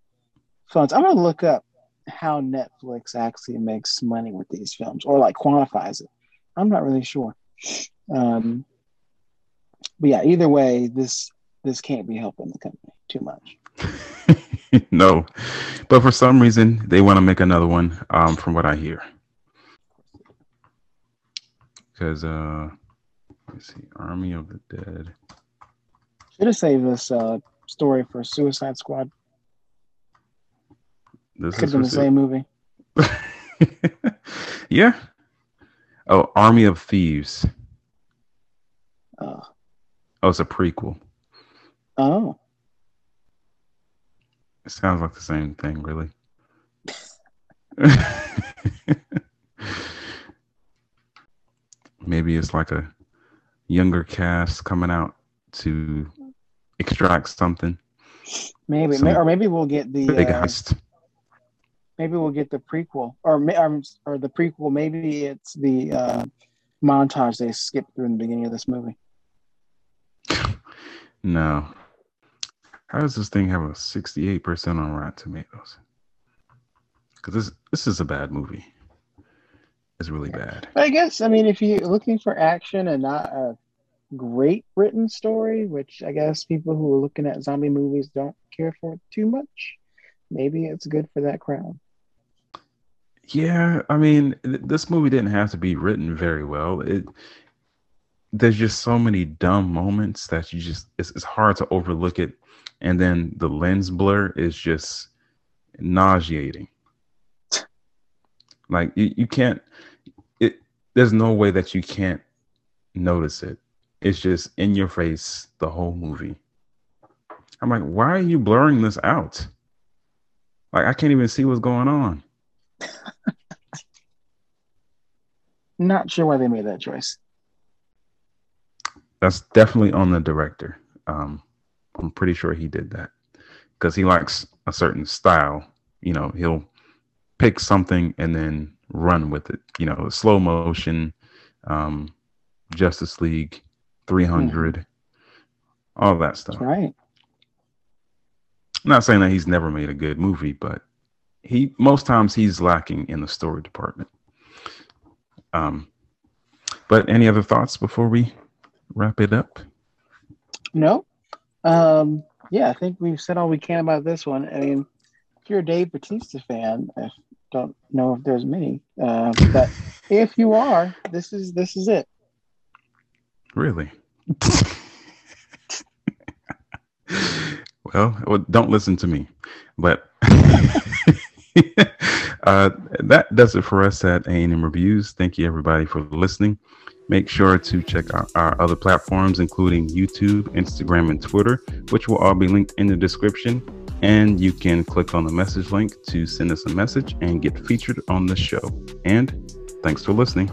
funds. I'm gonna look up how Netflix actually makes money with these films, or like quantifies it. I'm not really sure. Um, but yeah, either way, this this can't be helping the company too much. no, but for some reason they want to make another one. Um, from what I hear, because uh, let's see, Army of the Dead. Should have saved this uh, story for Suicide Squad. This Could have been the same movie. yeah. Oh, Army of Thieves. Oh. Oh, it's a prequel. Oh. It sounds like the same thing, really. Maybe it's like a younger cast coming out to extract something. Maybe, Some or maybe we'll get the big uh. Maybe we'll get the prequel, or or, or the prequel. Maybe it's the uh, montage they skipped through in the beginning of this movie. No. How does this thing have a sixty-eight percent on Rotten Tomatoes? Because this this is a bad movie. It's really bad. I guess I mean if you're looking for action and not a great written story, which I guess people who are looking at zombie movies don't care for too much. Maybe it's good for that crowd. Yeah, I mean, th- this movie didn't have to be written very well. It there's just so many dumb moments that you just it's, it's hard to overlook it, and then the lens blur is just nauseating. Like you, you can't. It there's no way that you can't notice it it's just in your face the whole movie. I'm like, why are you blurring this out? Like, I can't even see what's going on. Not sure why they made that choice. That's definitely on the director. Um, I'm pretty sure he did that because he likes a certain style. You know, he'll pick something and then run with it. You know, slow motion, um, Justice League, 300, mm. all that stuff. That's right. I'm not saying that he's never made a good movie, but he most times he's lacking in the story department. Um, but any other thoughts before we wrap it up? No. Um, yeah, I think we've said all we can about this one. I mean, you're a Dave Batista fan, I don't know if there's many, uh, but if you are, this is this is it. Really? well, well, don't listen to me. But uh, that does it for us at A&M Reviews. Thank you, everybody, for listening. Make sure to check out our other platforms, including YouTube, Instagram, and Twitter, which will all be linked in the description. And you can click on the message link to send us a message and get featured on the show. And thanks for listening.